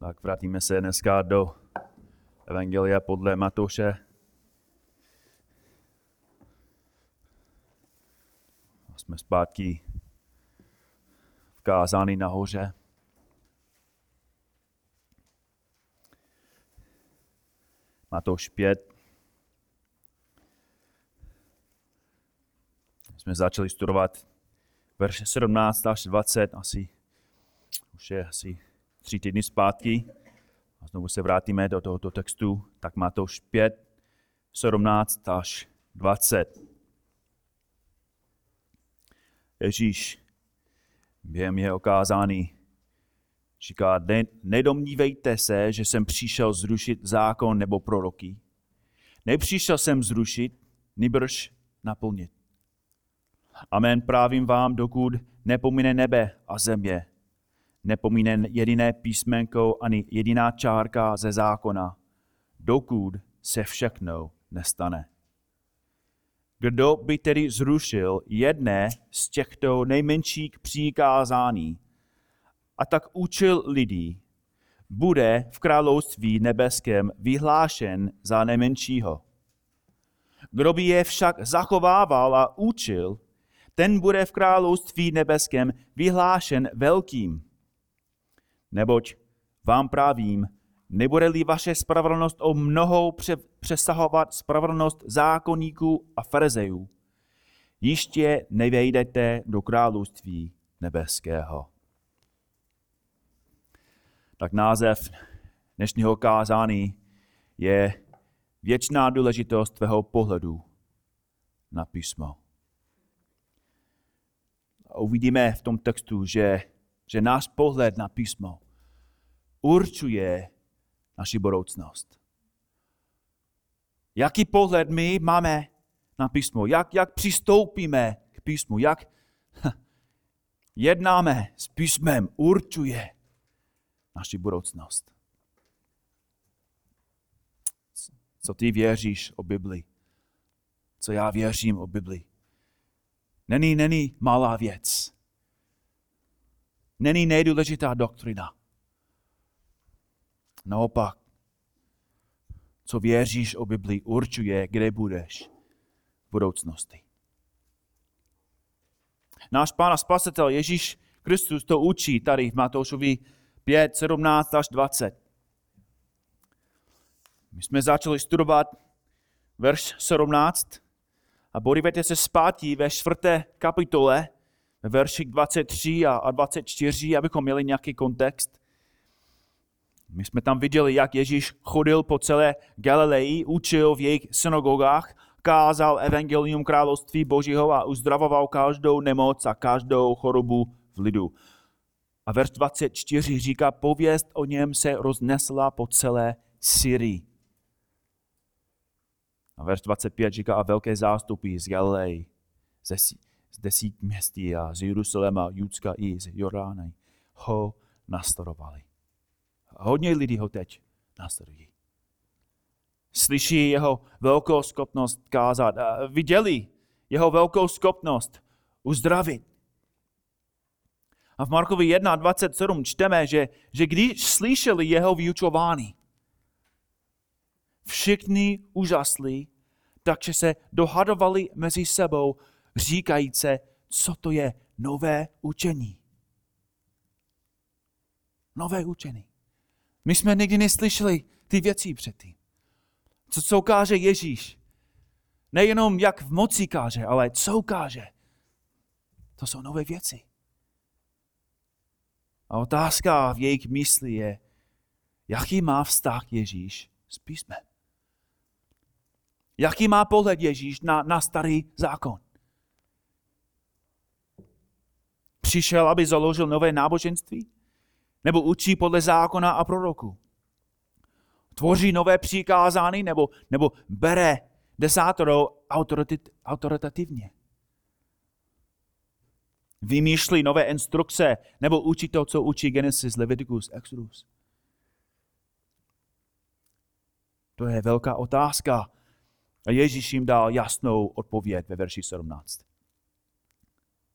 Tak vrátíme se dneska do Evangelia podle Matouše. Jsme zpátky v kázání nahoře. Matouš 5. Jsme začali studovat verše 17 až 20, asi už je asi tři týdny zpátky. A znovu se vrátíme do tohoto textu, tak Matouš 5, 17 až 20. Ježíš během je okázaný říká, ne, nedomnívejte se, že jsem přišel zrušit zákon nebo proroky. Nepřišel jsem zrušit, nýbrž naplnit. Amen právím vám, dokud nepomine nebe a země, nepomíne jediné písmenko ani jediná čárka ze zákona, dokud se všechno nestane. Kdo by tedy zrušil jedné z těchto nejmenších přikázání a tak učil lidí, bude v království nebeském vyhlášen za nejmenšího. Kdo by je však zachovával a učil, ten bude v království nebeském vyhlášen velkým. Neboť vám právím, nebude-li vaše spravedlnost o mnohou přesahovat spravedlnost zákonníků a farizejů, ještě nevejdete do království nebeského. Tak název dnešního kázání je Věčná důležitost tvého pohledu na písmo. A uvidíme v tom textu, že, že náš pohled na písmo určuje naši budoucnost. Jaký pohled my máme na písmo? Jak, jak přistoupíme k písmu? Jak jednáme s písmem? Určuje naši budoucnost. Co ty věříš o Bibli? Co já věřím o Bibli? Není, není malá věc. Není nejdůležitá doktrina. Naopak, co věříš o Bibli, určuje, kde budeš v budoucnosti. Náš Pán a Spasitel Ježíš Kristus to učí tady v Matoušovi 5, 17 až 20. My jsme začali studovat verš 17 a podívejte se zpátky ve čtvrté kapitole, ve verších 23 a 24, abychom měli nějaký kontext. My jsme tam viděli, jak Ježíš chodil po celé Galileji, učil v jejich synagogách, kázal evangelium království Božího a uzdravoval každou nemoc a každou chorobu v lidu. A verš 24 říká, pověst o něm se roznesla po celé Syrii. A verš 25 říká, a velké zástupy z Galilei, ze, z desít městí a z Jeruzaléma, Judska i z Jordány ho nastarovali. Hodně lidí ho teď nastarují. Slyší jeho velkou schopnost kázat. A viděli jeho velkou schopnost uzdravit. A v Markovi 1.27 čteme, že, že když slyšeli jeho vyučování, všichni úžasli, takže se dohadovali mezi sebou, říkajíce, co to je nové učení. Nové učení. My jsme nikdy neslyšeli ty věci předtím. Co, co káže Ježíš. Nejenom jak v moci káže, ale co káže. To jsou nové věci. A otázka v jejich mysli je, jaký má vztah Ježíš s písmem. Jaký má pohled Ježíš na, na starý zákon? Přišel, aby založil nové náboženství? Nebo učí podle zákona a proroku? Tvoří nové přikázání? Nebo, nebo bere desátoro autoritativně? Vymýšlí nové instrukce? Nebo učí to, co učí Genesis, Leviticus, Exodus? To je velká otázka a Ježíš jim dal jasnou odpověď ve verši 17.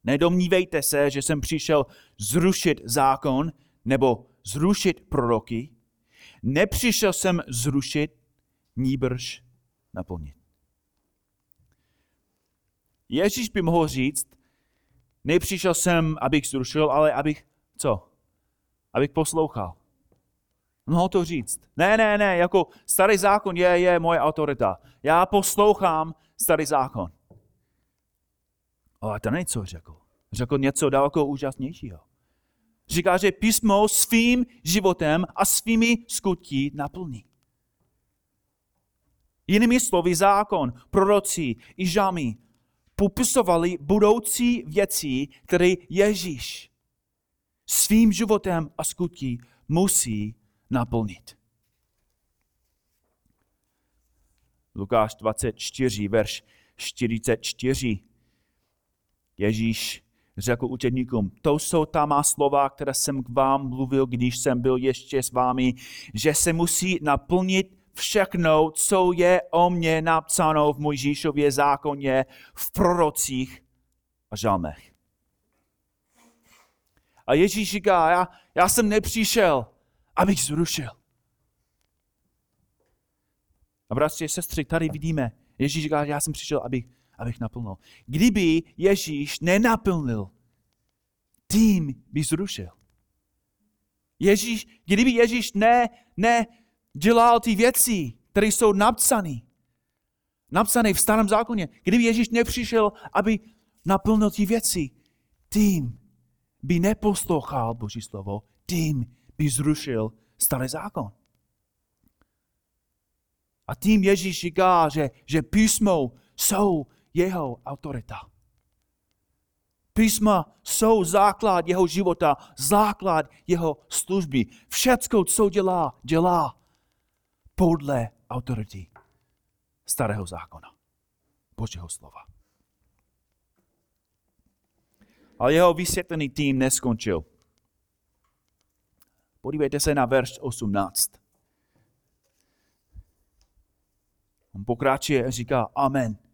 Nedomnívejte se, že jsem přišel zrušit zákon nebo zrušit proroky, nepřišel jsem zrušit, níbrž naplnit. Ježíš by mohl říct, nepřišel jsem, abych zrušil, ale abych, co? Abych poslouchal. Mohl to říct. Ne, ne, ne, jako starý zákon je, je moje autorita. Já poslouchám starý zákon. Ale to není co řekl. Řekl něco daleko úžasnějšího. Říká, že písmo svým životem a svými skutky naplní. Jinými slovy, zákon, proroci i žami popisovali budoucí věci, které Ježíš svým životem a skutky musí naplnit. Lukáš 24, verš 44. Ježíš řekl učedníkům, to jsou ta má slova, které jsem k vám mluvil, když jsem byl ještě s vámi, že se musí naplnit všechno, co je o mě napsáno v Mojžíšově zákoně, v prorocích a žalmech. A Ježíš říká, já, já jsem nepřišel, abych zrušil. A bratři a sestry, tady vidíme, Ježíš říká, já jsem přišel, abych, abych naplnil. Kdyby Ježíš nenaplnil, tím by zrušil. Ježíš, kdyby Ježíš ne, ne dělal ty věci, které jsou napsané, napsané v starém zákoně, kdyby Ježíš nepřišel, aby naplnil ty věci, tím by neposlouchal Boží slovo, tím by zrušil starý zákon. A tím Ježíš říká, že, že písmo jsou jeho autorita. Písma jsou základ jeho života, základ jeho služby. Všecko, co dělá, dělá podle autority starého zákona, Božího slova. Ale jeho vysvětlený tým neskončil. Podívejte se na verš 18. On pokračuje a říká Amen.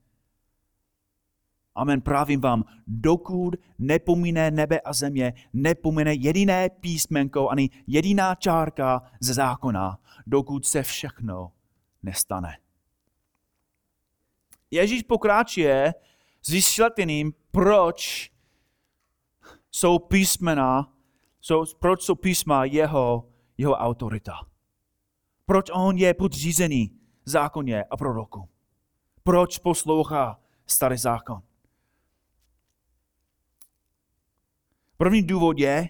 Amen, právím vám, dokud nepomíne nebe a země, nepomíne jediné písmenko ani jediná čárka ze zákona, dokud se všechno nestane. Ježíš pokračuje s vysvětlením, proč jsou písmena, jsou, proč jsou písma jeho, jeho autorita. Proč on je podřízený zákoně a proroku. Proč poslouchá starý zákon. První důvod je,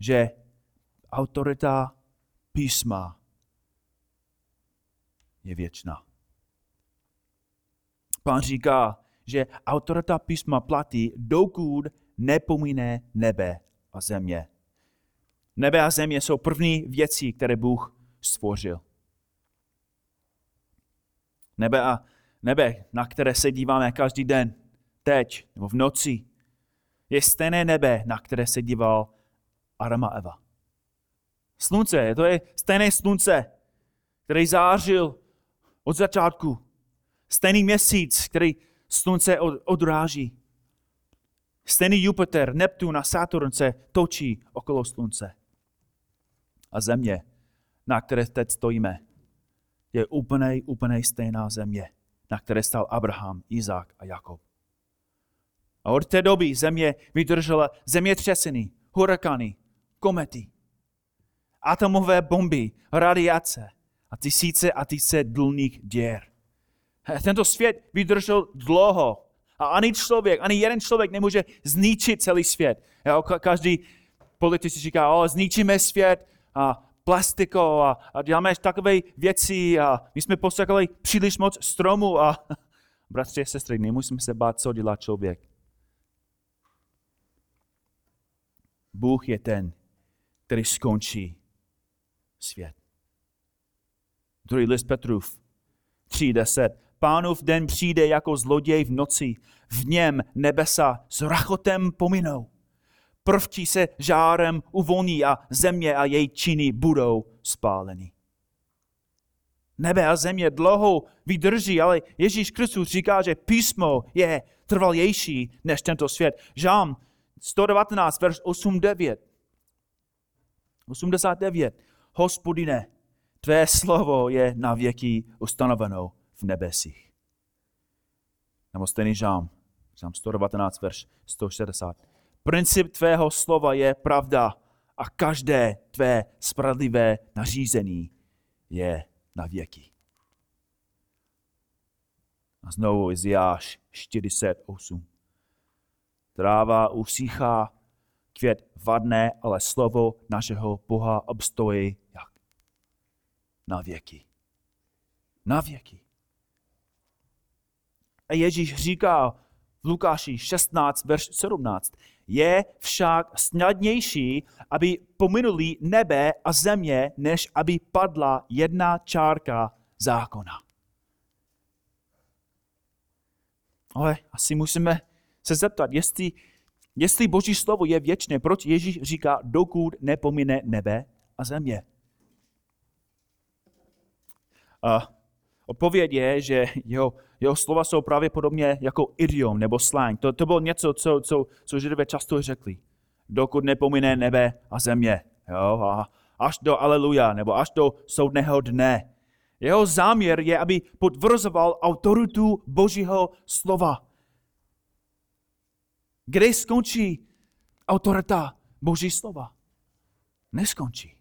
že autorita písma je věčná. Pán říká, že autorita písma platí, dokud nepomíne nebe a země. Nebe a země jsou první věci, které Bůh stvořil. Nebe a nebe, na které se díváme každý den, teď nebo v noci, je stejné nebe, na které se díval Adam a Eva. Slunce, to je stejné slunce, který zářil od začátku. Stejný měsíc, který slunce odráží. Stejný Jupiter, Neptun a Saturn se točí okolo slunce. A země, na které teď stojíme, je úplně, úplně stejná země, na které stál Abraham, Izák a Jakob. A od té doby země vydržela zemětřesiny, hurikany, komety, atomové bomby, radiace a tisíce a tisíce důlných děr. Tento svět vydržel dlouho a ani člověk, ani jeden člověk nemůže zničit celý svět. Každý politik říká, o, zničíme svět a plastiko a, a děláme takové věci a my jsme posakali příliš moc stromů a bratři a sestry, nemusíme se bát, co dělá člověk. Bůh je ten, který skončí svět. Druhý list Petrův 3.10. Pánův den přijde jako zloděj v noci, v něm nebesa s rachotem pominou. Prvky se žárem uvolní a země a její činy budou spáleny. Nebe a země dlouho vydrží, ale Ježíš Kristus říká, že písmo je trvalější než tento svět. Žám 119, verš 8, 9. 89. Hospodine, tvé slovo je na věky ustanoveno v nebesích. Nebo stejný žám, žám 119, verš 160. Princip tvého slova je pravda a každé tvé spravedlivé nařízení je na věky. A znovu Iziáš 48. Tráva usychá, květ vadne, ale slovo našeho Boha obstojí jak? Na věky. Na věky. A Ježíš říká v Lukáši 16, verš 17, je však snadnější, aby pominuli nebe a země, než aby padla jedna čárka zákona. Ale asi musíme se zeptat, jestli, jestli Boží slovo je věčné, proč Ježíš říká, dokud nepomine nebe a země. A odpověď je, že jeho, jeho slova jsou právě podobně jako idiom nebo slang. To, to bylo něco, co, co, co židové často řekli. Dokud nepomine nebe a země. Jo? A až do aleluja, nebo až do soudného dne. Jeho záměr je, aby potvrzoval autoritu Božího slova. Kde skončí autorita Boží slova? Neskončí.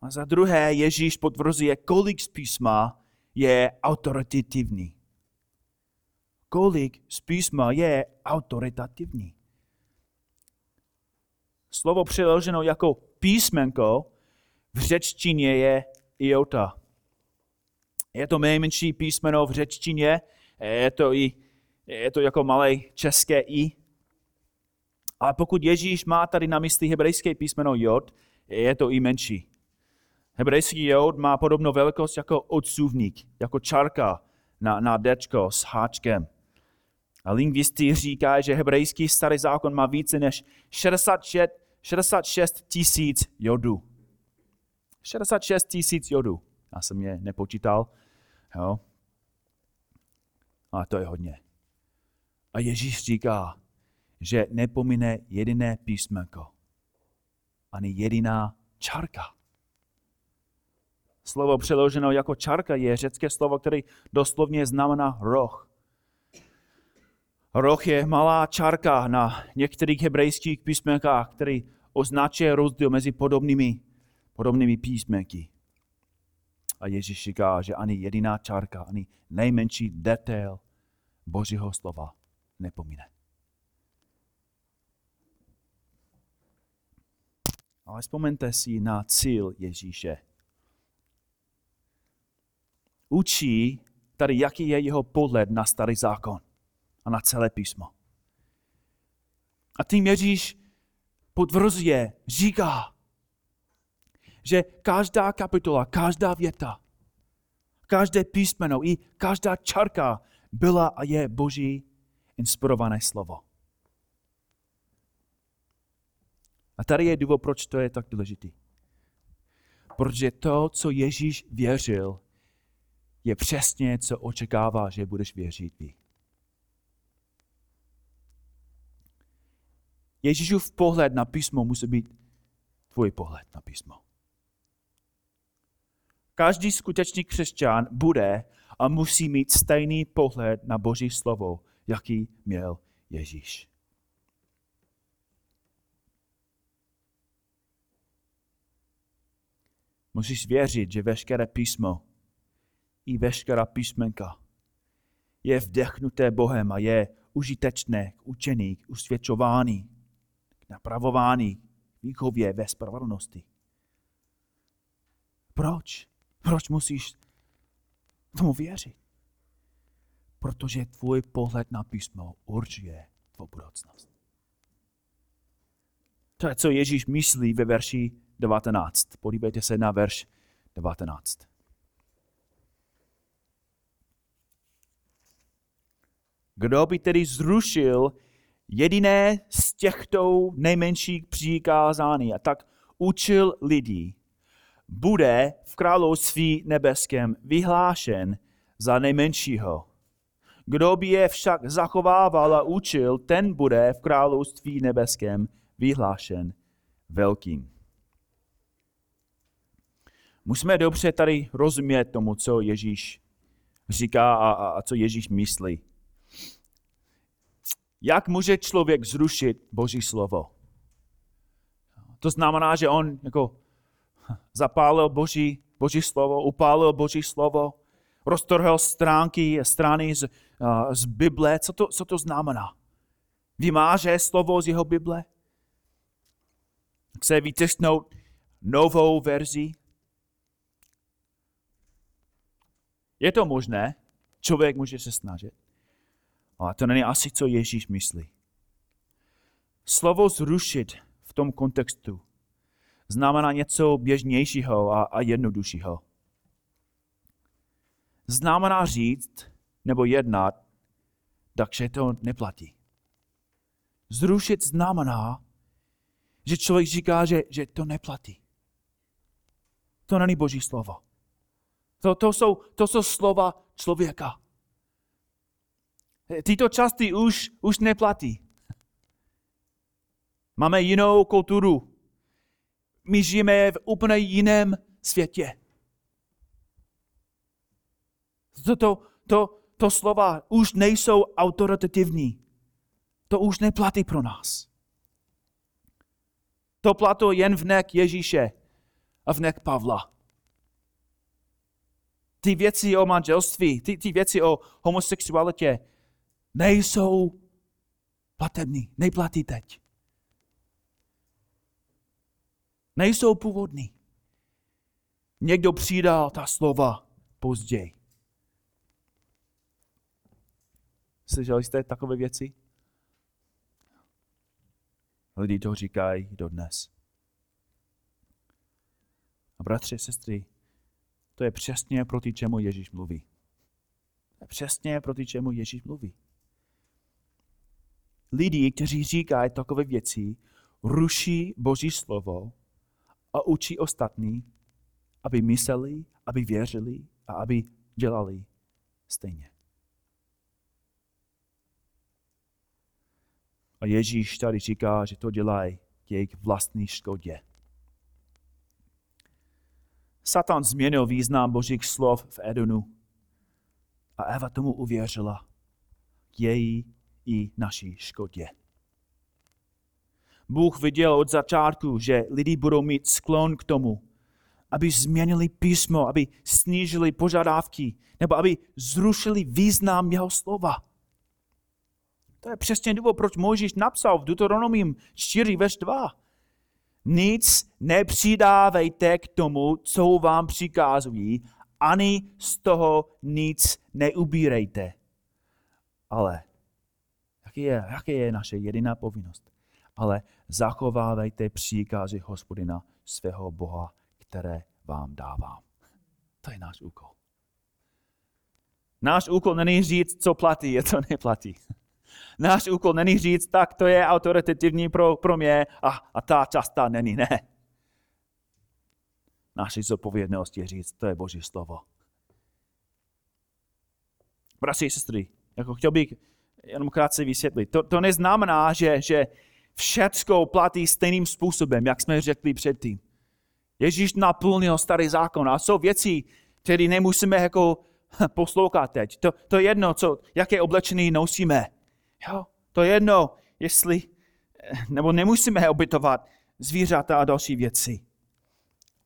A za druhé Ježíš potvrzuje, kolik z písma je autoritativní. Kolik z písma je autoritativní. Slovo přeloženo jako písmenko v řečtině je iota. Je to nejmenší písmeno v řečtině, je to i je to jako malé české i. Ale pokud Ježíš má tady na mysli hebrejské písmeno jod, je to i menší. Hebrejský jod má podobnou velikost jako odsuvník, jako čárka na, na dečko s háčkem. A lingvisti říkají, že hebrejský starý zákon má více než 66, 66 tisíc jodů. 66 tisíc jodů. Já jsem je nepočítal. Jo. Ale to je hodně. A Ježíš říká, že nepomine jediné písmenko, ani jediná čárka. Slovo přeloženo jako čárka je řecké slovo, které doslovně znamená roh. Roh je malá čárka na některých hebrejských písmenkách, který označuje rozdíl mezi podobnými, podobnými písmenky. A Ježíš říká, že ani jediná čárka, ani nejmenší detail Božího slova nepomine. Ale vzpomeňte si na cíl Ježíše. Učí tady, jaký je jeho pohled na starý zákon a na celé písmo. A tím Ježíš potvrzuje, říká, že každá kapitola, každá věta, každé písmeno i každá čarka byla a je Boží inspirované slovo. A tady je důvod, proč to je tak důležitý. Protože to, co Ježíš věřil, je přesně, co očekává, že budeš věřit vy. Ježíšův pohled na písmo musí být tvůj pohled na písmo. Každý skutečný křesťan bude a musí mít stejný pohled na Boží slovo, jaký měl Ježíš. Musíš věřit, že veškeré písmo i veškerá písmenka je vdechnuté Bohem a je užitečné k učení, k usvědčování, k napravování, k výchově ve spravedlnosti. Proč? Proč musíš tomu věřit? Protože tvůj pohled na písmo určuje tvou budoucnost. To je, co Ježíš myslí ve verši 19. Podívejte se na verš 19. Kdo by tedy zrušil jediné z těchto nejmenších přikázání a tak učil lidi, bude v království nebeském vyhlášen za nejmenšího. Kdo by je však zachovával a učil, ten bude v království nebeském vyhlášen velkým. Musíme dobře tady rozumět tomu, co Ježíš říká a, a, a co Ježíš myslí. Jak může člověk zrušit Boží slovo? To znamená, že on jako zapálil Boží, Boží slovo, upálil Boží slovo, roztrhl stránky, strany z, z Bible. Co to, co to znamená? Vymáže slovo z jeho Bible? Chce vytisknout novou verzi? Je to možné, člověk může se snažit, ale to není asi, co Ježíš myslí. Slovo zrušit v tom kontextu znamená něco běžnějšího a, a jednoduššího. Znamená říct nebo jednat, takže to neplatí. Zrušit znamená, že člověk říká, že, že to neplatí. To není Boží slovo. To, to, jsou, to jsou slova člověka. Tyto části už, už neplatí. Máme jinou kulturu. My žijeme v úplně jiném světě. To, to, to, to slova už nejsou autoritativní. To už neplatí pro nás. To platí jen v nek Ježíše a v nek Pavla ty věci o manželství, ty, ty věci o homosexualitě nejsou platební, nejplatí teď. Nejsou původní. Někdo přidal ta slova později. Slyšeli jste takové věci? Lidi to říkají dodnes. A bratři, sestry, to je přesně proti čemu Ježíš mluví. To je přesně proti čemu Ježíš mluví. Lidi, kteří říkají takové věci, ruší Boží slovo a učí ostatní, aby mysleli, aby věřili a aby dělali stejně. A Ježíš tady říká, že to dělají k jejich vlastní škodě. Satan změnil význam božích slov v Edenu a Eva tomu uvěřila k její i naší škodě. Bůh viděl od začátku, že lidi budou mít sklon k tomu, aby změnili písmo, aby snížili požadavky, nebo aby zrušili význam jeho slova. To je přesně důvod, proč Mojžíš napsal v Deuteronomium 4, verš 2 nic nepřidávejte k tomu, co vám přikazují, ani z toho nic neubírejte. Ale jaký je, jaký je naše jediná povinnost? Ale zachovávejte příkazy hospodina svého Boha, které vám dávám. To je náš úkol. Náš úkol není říct, co platí, je to neplatí. Náš úkol není říct, tak to je autoritativní pro, pro mě a, a ta částa není. Ne. Naší zodpovědnost je říct, to je Boží slovo. Bratři a sestry, jako chtěl bych jenom krátce vysvětlit. To, to neznamená, že, že všecko platí stejným způsobem, jak jsme řekli předtím. Ježíš naplnil starý zákon a jsou věci, které nemusíme jako poslouchat teď. To, to je jedno, co, jaké oblečení nosíme. Jo, to je jedno, jestli, nebo nemusíme obětovat zvířata a další věci.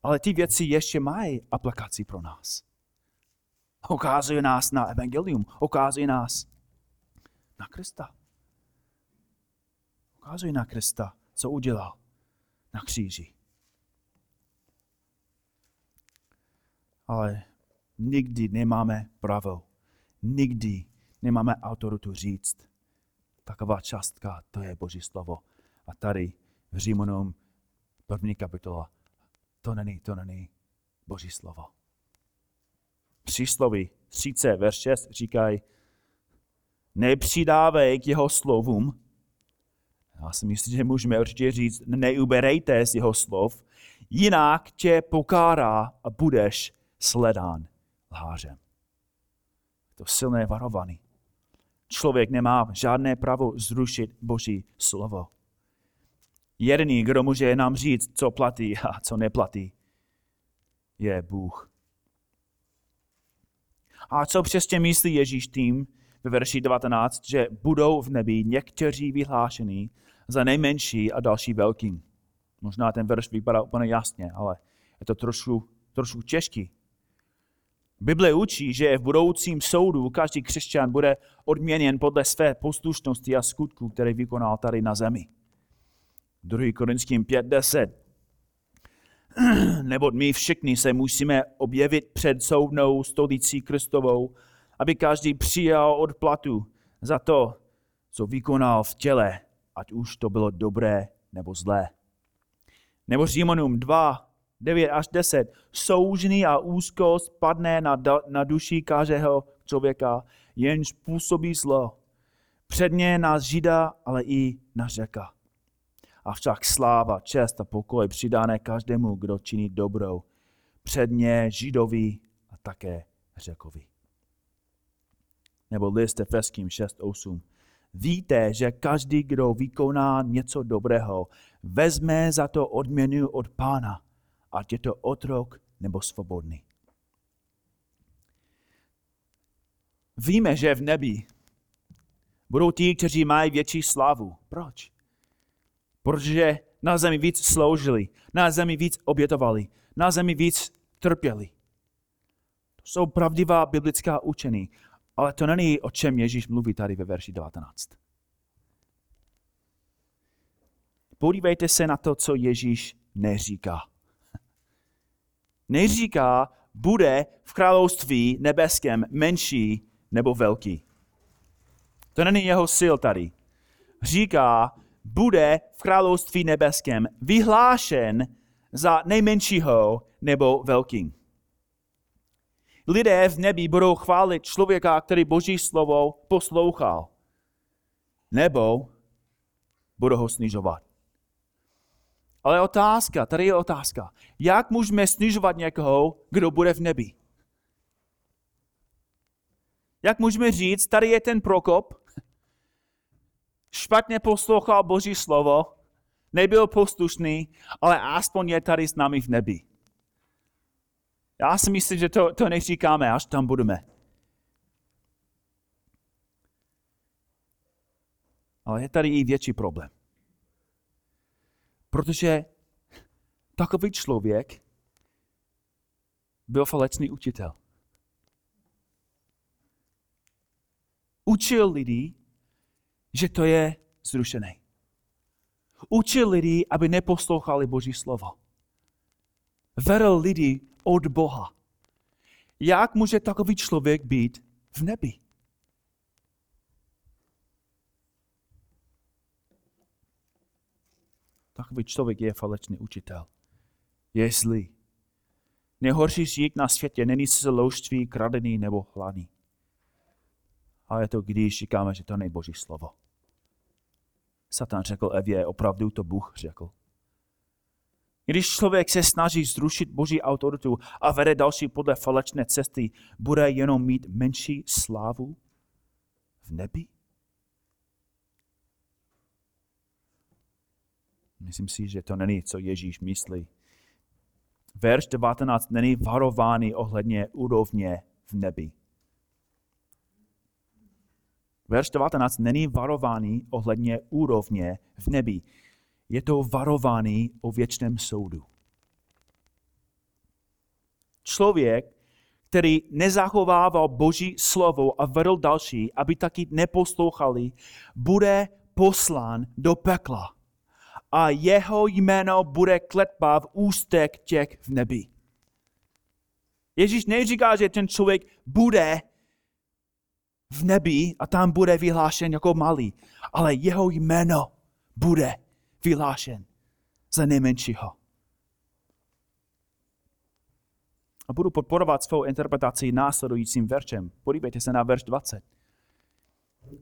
Ale ty věci ještě mají aplikaci pro nás. Ukázuje nás na evangelium, ukázuje nás na Krista. Ukázuje na Krista, co udělal na kříži. Ale nikdy nemáme právo, nikdy nemáme autoritu říct, taková částka, to je Boží slovo. A tady v Římanům první kapitola, to není, to není Boží slovo. Přísloví 30, verš 6 říkají, nepřidávej k jeho slovům, já si myslím, že můžeme určitě říct, neuberejte z jeho slov, jinak tě pokárá a budeš sledán lhářem. To silné varování člověk nemá žádné právo zrušit Boží slovo. Jediný, kdo může nám říct, co platí a co neplatí, je Bůh. A co přesně myslí Ježíš tím ve verši 19, že budou v nebi někteří vyhlášení za nejmenší a další velkým. Možná ten verš vypadá úplně jasně, ale je to trošku, trošku těžký. Bible učí, že v budoucím soudu každý křesťan bude odměněn podle své poslušnosti a skutku, které vykonal tady na zemi. 2. Korinským 5.10 Nebo my všichni se musíme objevit před soudnou stolicí Kristovou, aby každý přijal odplatu za to, co vykonal v těle, ať už to bylo dobré nebo zlé. Nebo Římanům 2, 9 až 10. Soužný a úzkost padne na, na duši každého člověka, jenž působí zlo. Předně na Žida, ale i na řeka. však sláva, čest a pokoj přidané každému, kdo činí dobrou. Předně Židovi a také řekovi. Nebo list Efeským 6.8. Víte, že každý, kdo vykoná něco dobrého, vezme za to odměnu od pána, ať je to otrok nebo svobodný. Víme, že v nebi budou ti, kteří mají větší slavu. Proč? Protože na zemi víc sloužili, na zemi víc obětovali, na zemi víc trpěli. To jsou pravdivá biblická učení. Ale to není, o čem Ježíš mluví tady ve verši 19. Podívejte se na to, co Ježíš neříká. Neříká, bude v království nebeském menší nebo velký. To není jeho sil tady. Říká, bude v království nebeském vyhlášen za nejmenšího nebo velkým lidé v nebi budou chválit člověka, který Boží slovo poslouchal. Nebo budou ho snižovat. Ale otázka, tady je otázka. Jak můžeme snižovat někoho, kdo bude v nebi? Jak můžeme říct, tady je ten Prokop, špatně poslouchal Boží slovo, nebyl poslušný, ale aspoň je tady s námi v nebi. Já si myslím, že to, to neříkáme, až tam budeme. Ale je tady i větší problém. Protože takový člověk byl falečný učitel. Učil lidi, že to je zrušené. Učil lidi, aby neposlouchali Boží slovo. Vedl lidi od Boha. Jak může takový člověk být v nebi? Takový člověk je falečný učitel. Je zlý. Nejhorší řík na světě není loužství, kradený nebo hladný. Ale to, když říkáme, že to není Boží slovo. Satan řekl Evě, opravdu to Bůh řekl. Když člověk se snaží zrušit Boží autoritu a vede další podle falečné cesty, bude jenom mít menší slávu v nebi? Myslím si, že to není, co Ježíš myslí. Verš 19 není varování ohledně úrovně v nebi. Verš 19 není varování ohledně úrovně v nebi je to varování o věčném soudu. Člověk, který nezachovával Boží slovo a vedl další, aby taky neposlouchali, bude poslán do pekla. A jeho jméno bude kletba v ústek těch v nebi. Ježíš neříká, že ten člověk bude v nebi a tam bude vyhlášen jako malý, ale jeho jméno bude vyhlášen za nejmenšího. A budu podporovat svou interpretaci následujícím veršem. Podívejte se na verš 20.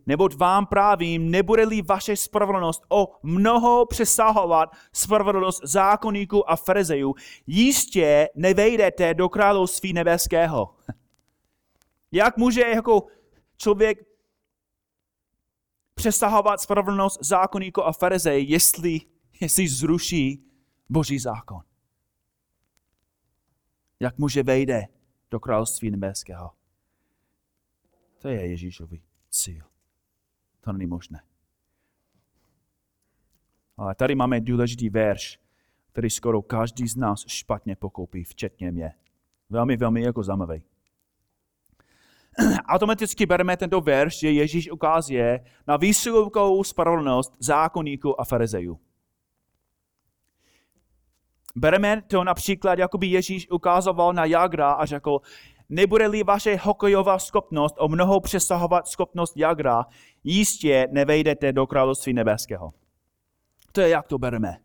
Neboť vám právím, nebude-li vaše spravedlnost o mnoho přesahovat spravedlnost zákonníků a farizejů, jistě nevejdete do království nebeského. Jak může jako člověk přesahovat spravedlnost zákonníků a farizej, jestli jestli zruší Boží zákon? Jak může vejde do království nebeského? To je Ježíšový cíl. To není možné. Ale tady máme důležitý verš, který skoro každý z nás špatně pokoupí, včetně mě. Velmi, velmi jako zajímavý. Automaticky bereme tento verš, že Ježíš ukazuje na vysokou spravedlnost zákonníků a farizejů. Bereme to například, jako by Ježíš ukázoval na Jagra a řekl, nebude-li vaše hokejová schopnost o mnoho přesahovat schopnost Jagra, jistě nevejdete do království nebeského. To je, jak to bereme.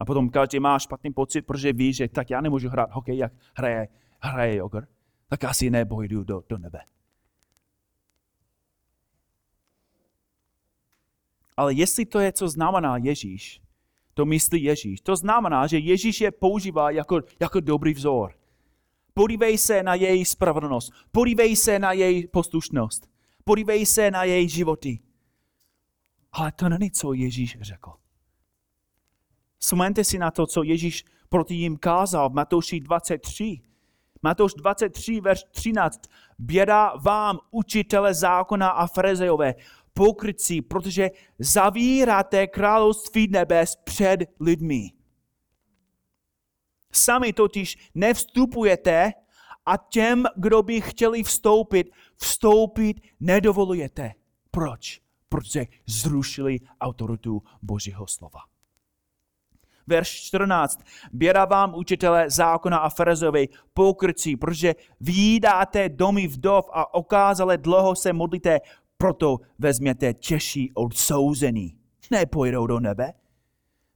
A potom každý má špatný pocit, protože ví, že tak já nemůžu hrát hokej, jak hraje, hraje Jogr. Tak asi nebojdu do, do nebe. Ale jestli to je, co znamená Ježíš, to myslí Ježíš. To znamená, že Ježíš je používá jako, jako dobrý vzor. Podívej se na její spravedlnost. Podívej se na její poslušnost. Podívej se na její životy. Ale to není, co Ježíš řekl. Vzpomeňte si na to, co Ježíš proti jim kázal v Matouši 23. Matouš 23, verš 13. Běda vám, učitele zákona a farizejové, pokrytci, protože zavíráte království nebes před lidmi. Sami totiž nevstupujete a těm, kdo by chtěli vstoupit, vstoupit nedovolujete. Proč? Protože zrušili autoritu Božího slova. Verš 14. Běda vám, učitele zákona a farizeovi, pokrycí, protože výdáte domy vdov a okázale dlouho se modlíte, proto vezměte těžší odsouzení. Nepojdou do nebe.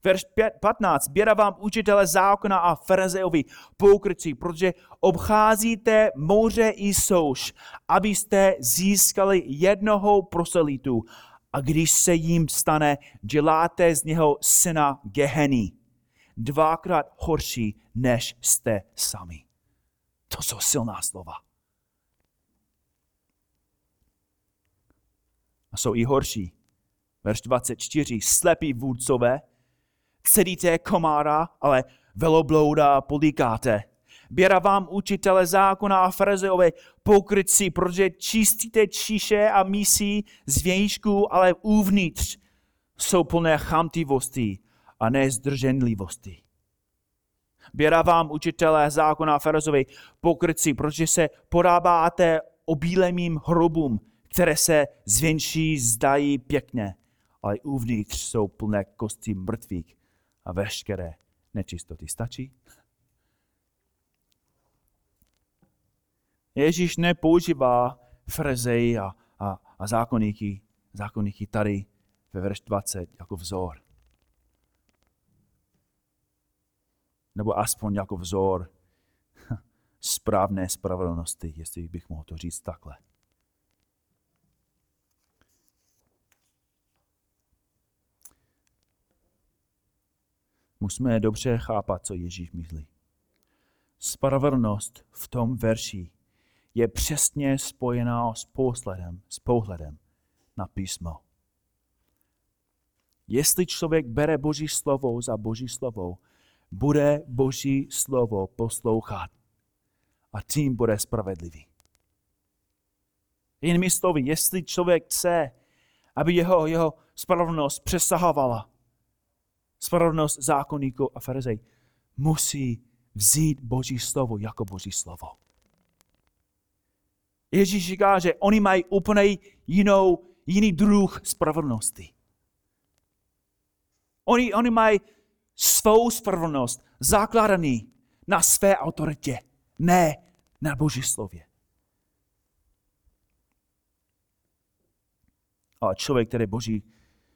Verš 15. Běda vám učitele zákona a farizeovi pokrycí, protože obcházíte moře i souš, abyste získali jednoho proselitu. A když se jim stane, děláte z něho syna Geheny. Dvakrát horší, než jste sami. To jsou silná slova. A jsou i horší. Verš 24. Slepí vůdcové, cedíte komára, ale veloblouda podíkáte. Běra vám učitele zákona a farizeové pokrytci, protože čistíte číše a mísí z vějíčku, ale uvnitř jsou plné chamtivosti a nezdrženlivosti. Běra vám učitelé zákona a farizeové pokrytci, protože se podáváte obílemým hrobům, které se zvenčí zdají pěkně, ale uvnitř jsou plné kosti mrtvých a veškeré nečistoty. Stačí? Ježíš nepoužívá frezej a, a, a zákonníky, zákonníky tady ve verš 20 jako vzor. Nebo aspoň jako vzor správné spravedlnosti, jestli bych mohl to říct takhle. Musíme dobře chápat, co Ježíš myslí. Spravedlnost v tom verši je přesně spojená s pohledem, s pohledem na písmo. Jestli člověk bere Boží slovo za Boží slovo, bude Boží slovo poslouchat a tím bude spravedlivý. Jinými slovy, jestli člověk chce, aby jeho, jeho spravedlnost přesahovala spravedlnost zákonníků a farizej, musí vzít Boží slovo jako Boží slovo. Ježíš říká, že oni mají úplně jinou, jiný druh spravedlnosti. Oni, oni mají svou spravedlnost zakladaný na své autoritě, ne na Boží slově. Ale člověk, který Boží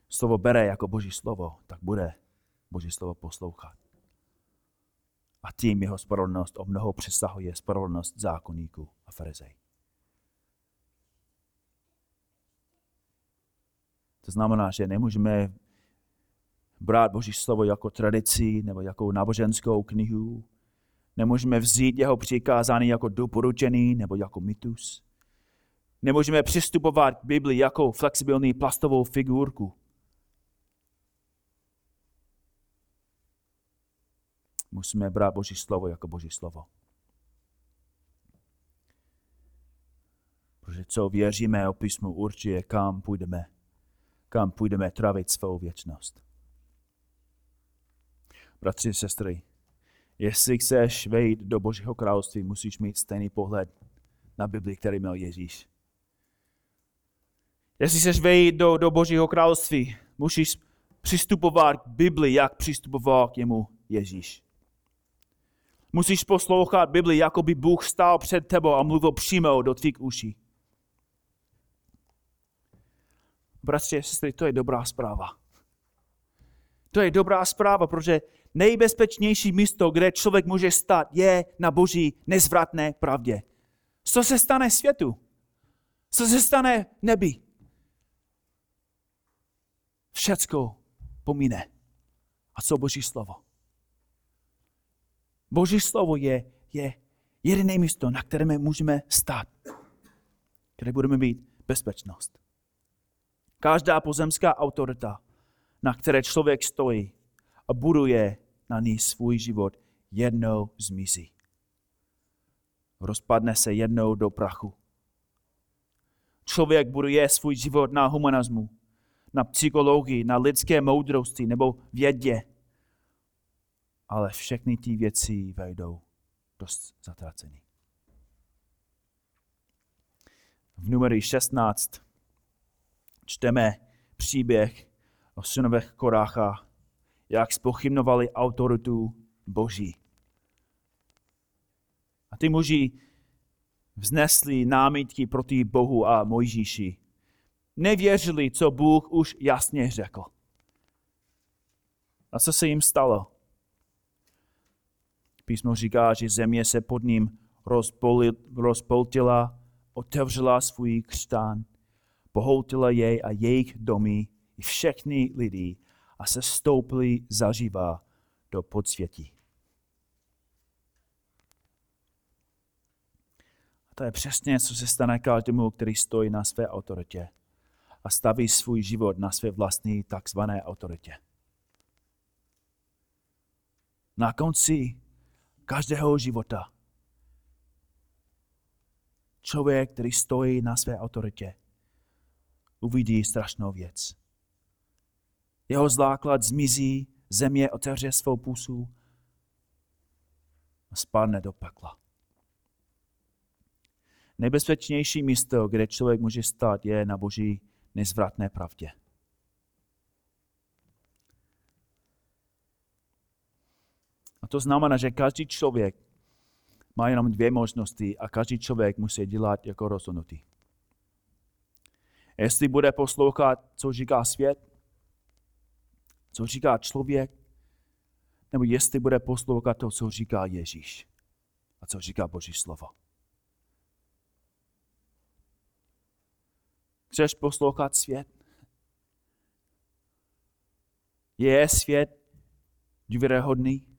slovo bere jako Boží slovo, tak bude Boží slovo poslouchat. A tím jeho spravedlnost o mnoho přesahuje spravedlnost zákonníků a farizej. To znamená, že nemůžeme brát Boží slovo jako tradici nebo jako náboženskou knihu. Nemůžeme vzít jeho přikázání jako doporučený nebo jako mitus. Nemůžeme přistupovat k Bibli jako flexibilní plastovou figurku. Musíme brát Boží slovo jako Boží slovo. Protože co věříme o písmu určuje, kam půjdeme, kam půjdeme trávit svou věčnost. Bratři a sestry, jestli chceš vejít do Božího království, musíš mít stejný pohled na Bibli, který měl Ježíš. Jestli chceš vejít do, do Božího království, musíš přistupovat k Bibli, jak přistupoval k němu Ježíš. Musíš poslouchat Bibli, jako by Bůh stál před tebou a mluvil přímo do tvých uší. Bratři a sestry, to je dobrá zpráva. To je dobrá zpráva, protože nejbezpečnější místo, kde člověk může stát, je na boží nezvratné pravdě. Co se stane světu? Co se stane nebi? Všecko pomíne. A co Boží slovo? Boží slovo je, je jediné místo, na kterém můžeme stát, kde budeme mít bezpečnost. Každá pozemská autorita, na které člověk stojí a buduje na ní svůj život, jednou zmizí. Rozpadne se jednou do prachu. Člověk buduje svůj život na humanismu, na psychologii, na lidské moudrosti nebo vědě. Ale všechny ty věci vejdou dost zatracený. V numery 16 čteme příběh o synovech Korácha, jak spochybnovali autoritu Boží. A ty muži vznesli námitky proti Bohu a Mojžíši nevěřili, co Bůh už jasně řekl. A co se jim stalo? Písmo říká, že země se pod ním rozpoltila, otevřela svůj křtán, pohoutila jej a jejich domy i všechny lidi a se stoupili zaživa do podsvětí. A to je přesně, co se stane každému, který stojí na své autoritě a staví svůj život na své vlastní takzvané autoritě. Na konci každého života člověk, který stojí na své autoritě, uvidí strašnou věc. Jeho základ zmizí, země otevře svou pusu a spadne do pekla. Nejbezpečnější místo, kde člověk může stát, je na boží nezvratné pravdě. A to znamená, že každý člověk má jenom dvě možnosti a každý člověk musí dělat jako rozhodnutí. Jestli bude poslouchat, co říká svět, co říká člověk, nebo jestli bude poslouchat to, co říká Ježíš a co říká Boží slovo. Chceš poslouchat svět? Je svět důvěryhodný?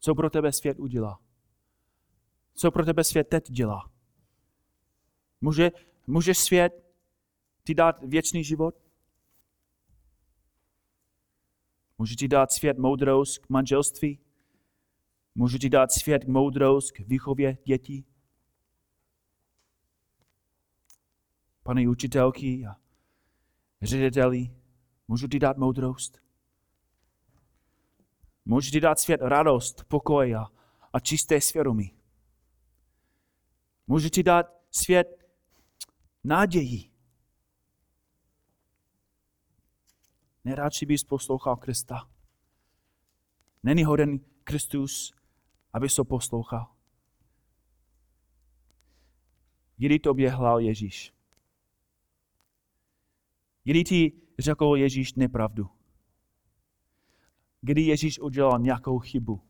Co pro tebe svět udělá? Co pro tebe svět teď dělá? Může, může svět ti dát věčný život? Může ti dát svět moudrost k manželství? Může ti dát svět moudrost k výchově dětí? Pane učitelky a řediteli, můžu ti dát moudrost? Můžu ti dát svět radost, pokoj a, a čisté svědomí. Můžu ti dát svět naději. Neradši bys poslouchal Krista. Není hoden Kristus, aby se poslouchal. Kdy tobě hlal Ježíš? Kdy ti řekl Ježíš nepravdu? Kdy Ježíš udělal nějakou chybu?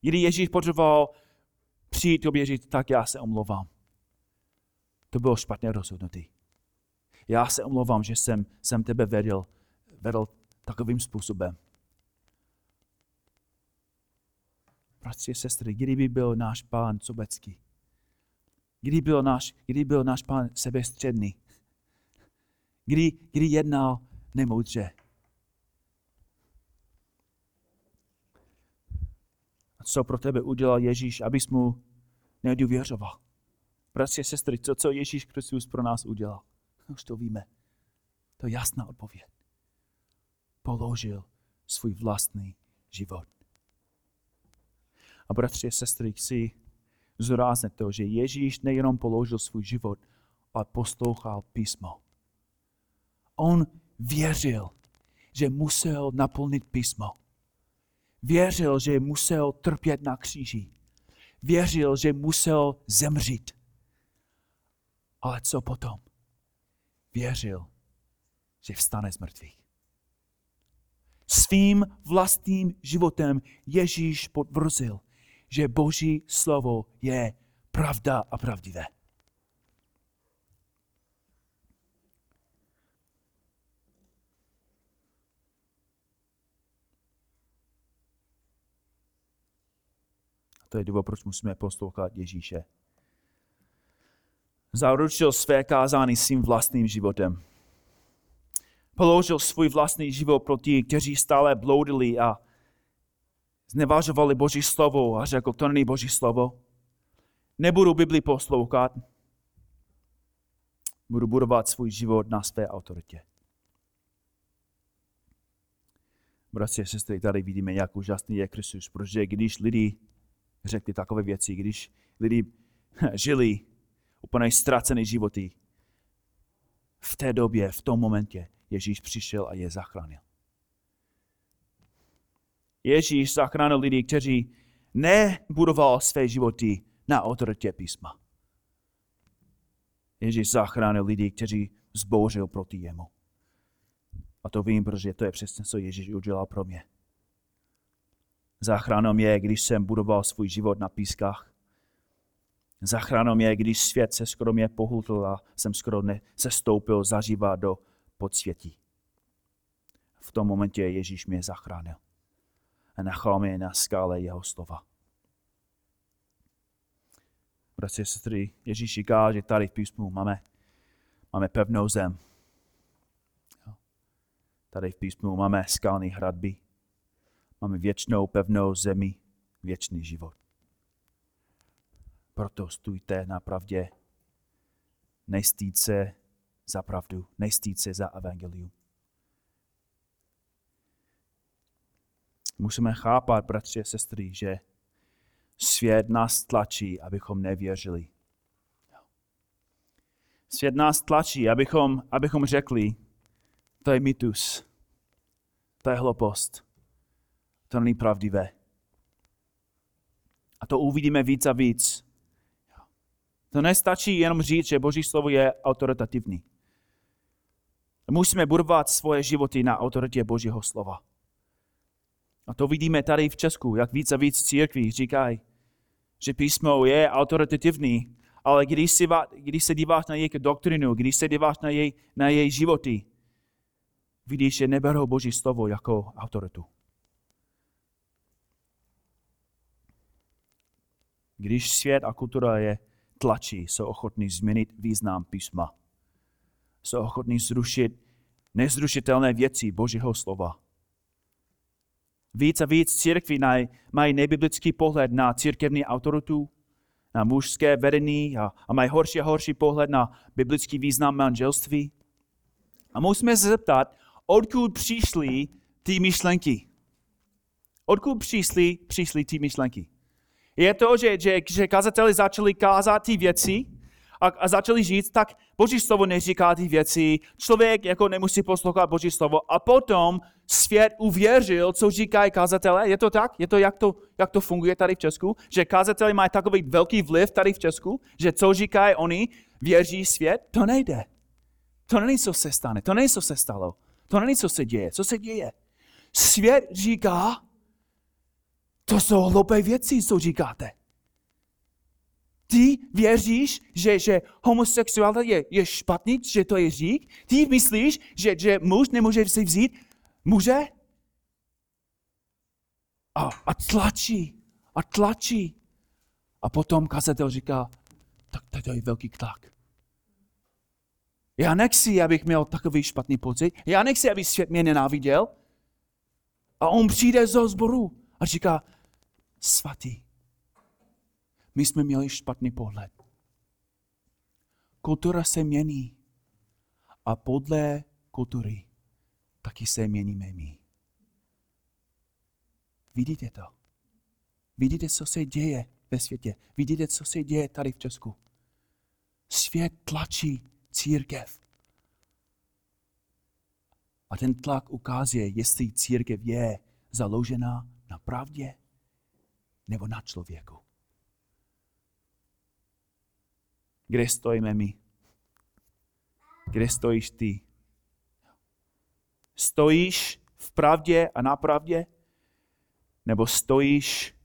Kdy Ježíš potřeboval přijít tobě říct, tak já se omlouvám. To bylo špatně rozhodnutí. Já se omlouvám, že jsem, jsem tebe vedl, vedl takovým způsobem. Bratři a sestry, kdyby byl náš pán sobecký, kdy byl náš, kdy byl náš pán sebestředný, kdy, kdy jednal nemoudře, co pro tebe udělal Ježíš, abys mu nedůvěřoval. Bratři a sestry, to, co Ježíš Kristus pro nás udělal, už to víme. To je jasná odpověď. Položil svůj vlastní život. A bratři a sestry, chci zúraznit to, že Ježíš nejenom položil svůj život, ale poslouchal písmo. On věřil, že musel naplnit písmo. Věřil, že musel trpět na kříži. Věřil, že musel zemřít. Ale co potom? Věřil, že vstane z mrtvých. Svým vlastním životem Ježíš potvrzil, že Boží slovo je pravda a pravdivé. To je důvod, proč musíme poslouchat Ježíše. Zaručil své kázání svým vlastním životem. Položil svůj vlastní život pro ty, kteří stále bloudili a znevažovali Boží slovo a řekl, to není Boží slovo. Nebudu Bibli poslouchat. Budu budovat svůj život na své autoritě. Bratři a sestry, tady vidíme, jak úžasný je Kristus, protože když lidi řekli takové věci, když lidi žili úplně ztracené životy, v té době, v tom momentě Ježíš přišel a je zachránil. Ježíš zachránil lidi, kteří nebudoval své životy na autoritě písma. Ježíš zachránil lidi, kteří zbouřil proti jemu. A to vím, protože to je přesně, co Ježíš udělal pro mě. Zachránil mě, když jsem budoval svůj život na pískách. Zachránil mě, když svět se skoro mě pohutl a jsem skoro ne, se stoupil zažívat do podsvětí. V tom momentě Ježíš mě zachránil a nechal mě na skále jeho slova. Bratři a sestry, Ježíš říká, že tady v písmu máme, máme pevnou zem. Tady v písmu máme skalní hradby. Máme věčnou pevnou zemi, věčný život. Proto stůjte na pravdě, nejstýt se za pravdu, nejstýt se za evangelium. Musíme chápat, bratři a sestry, že svět nás tlačí, abychom nevěřili. Svět nás tlačí, abychom, abychom řekli, to je mitus, to je hloupost, to není pravdivé. A to uvidíme víc a víc. To nestačí jenom říct, že Boží slovo je autoritativní. Musíme budovat svoje životy na autoritě Božího slova. A to vidíme tady v Česku, jak víc a víc církví říkají, že písmo je autoritativní, ale když, si, když se díváš na jejich doktrinu, když se díváš na jej, na její životy, vidíš, že neberou Boží slovo jako autoritu. Když svět a kultura je tlačí, jsou ochotní změnit význam písma. Jsou ochotní zrušit nezrušitelné věci Božího slova. Víc a víc církví mají nebiblický pohled na církevní autoritu, na mužské vedení a, a mají horší a horší pohled na biblický význam manželství. A musíme se zeptat, odkud přišly ty myšlenky? Odkud přišly, přišly ty myšlenky? Je to, že, že, že kazateli začali kázat ty věci a, a začali říct, tak Boží slovo neříká ty věci, člověk jako nemusí poslouchat Boží slovo a potom svět uvěřil, co říkají kazatele. Je to tak? Je to jak, to, jak to funguje tady v Česku? Že kazateli mají takový velký vliv tady v Česku, že co říkají oni, věří svět? To nejde. To není, co se stane. To není, co se stalo. To není, co se děje. Co se děje? Svět říká, to jsou hloupé věci, co říkáte. Ty věříš, že, že homosexualita je, je špatný, že to je řík? Ty myslíš, že, že muž nemůže si vzít muže? A, a tlačí, a tlačí. A potom kazatel říká, tak to je velký tlak. Já nechci, abych měl takový špatný pocit. Já nechci, aby svět mě nenáviděl. A on přijde z zboru a říká, svatý. My jsme měli špatný pohled. Kultura se mění a podle kultury taky se měníme my. Vidíte to? Vidíte, co se děje ve světě? Vidíte, co se děje tady v Česku? Svět tlačí církev. A ten tlak ukazuje, jestli církev je založená na pravdě nebo na člověku. Kde stojíme my? Kde stojíš ty? Stojíš v pravdě a na pravdě? Nebo stojíš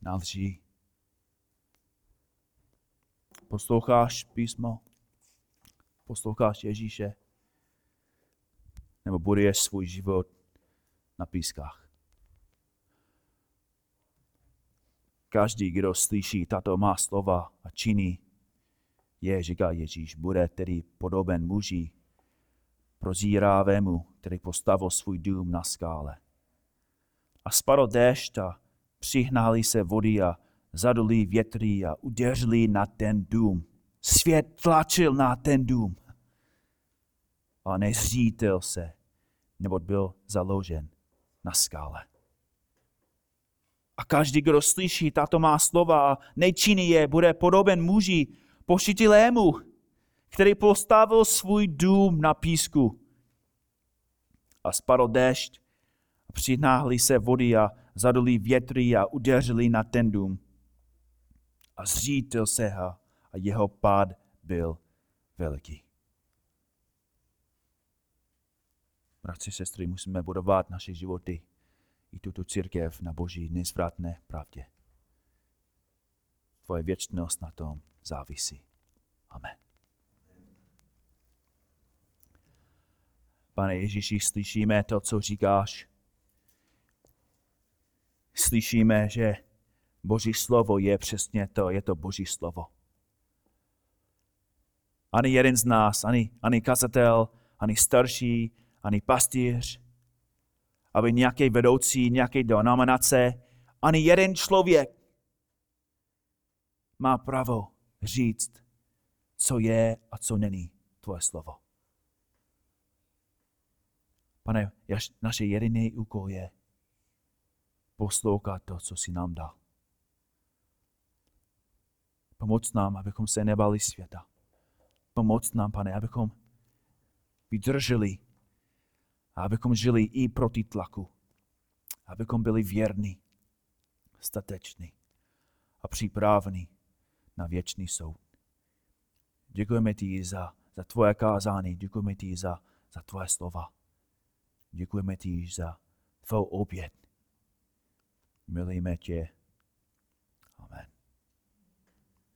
na lži? Posloucháš písmo? Posloucháš Ježíše? Nebo buduješ svůj život na pískách? Každý, kdo slyší tato má slova a činí, je, říká Ježíš, bude tedy podoben muži prozírávému, který postavil svůj dům na skále. A spadl déšť a přihnali se vody a zaduli větry a udeřili na ten dům. Svět tlačil na ten dům. A nezřítil se, nebo byl založen na skále. A každý, kdo slyší tato má slova a nečiní je, bude podoben muži pošitilému, který postavil svůj dům na písku. A spadl déšť a přináhli se vody a zaduli větry a udeřili na ten dům. A zřítil se a jeho pád byl veliký. Bratři, sestry, musíme budovat naše životy i tuto církev na boží nezvratné pravdě. Tvoje věčnost na tom závisí. Amen. Pane Ježíši, slyšíme to, co říkáš. Slyšíme, že Boží slovo je přesně to, je to Boží slovo. Ani jeden z nás, ani, ani kazatel, ani starší, ani pastýř, aby nějaký vedoucí, nějaké denominace, ani jeden člověk má právo říct, co je a co není tvoje slovo. Pane, naše jediný úkol je poslouchat to, co si nám dal. Pomoc nám, abychom se nebali světa. Pomoc nám, pane, abychom vydrželi a abychom žili i proti tlaku. Abychom byli věrní, stateční a připraveni na věčný soud. Děkujeme ti za, za tvoje kázání, děkujeme ti za, za tvoje slova. Děkujeme ti za tvou oběd. Milíme tě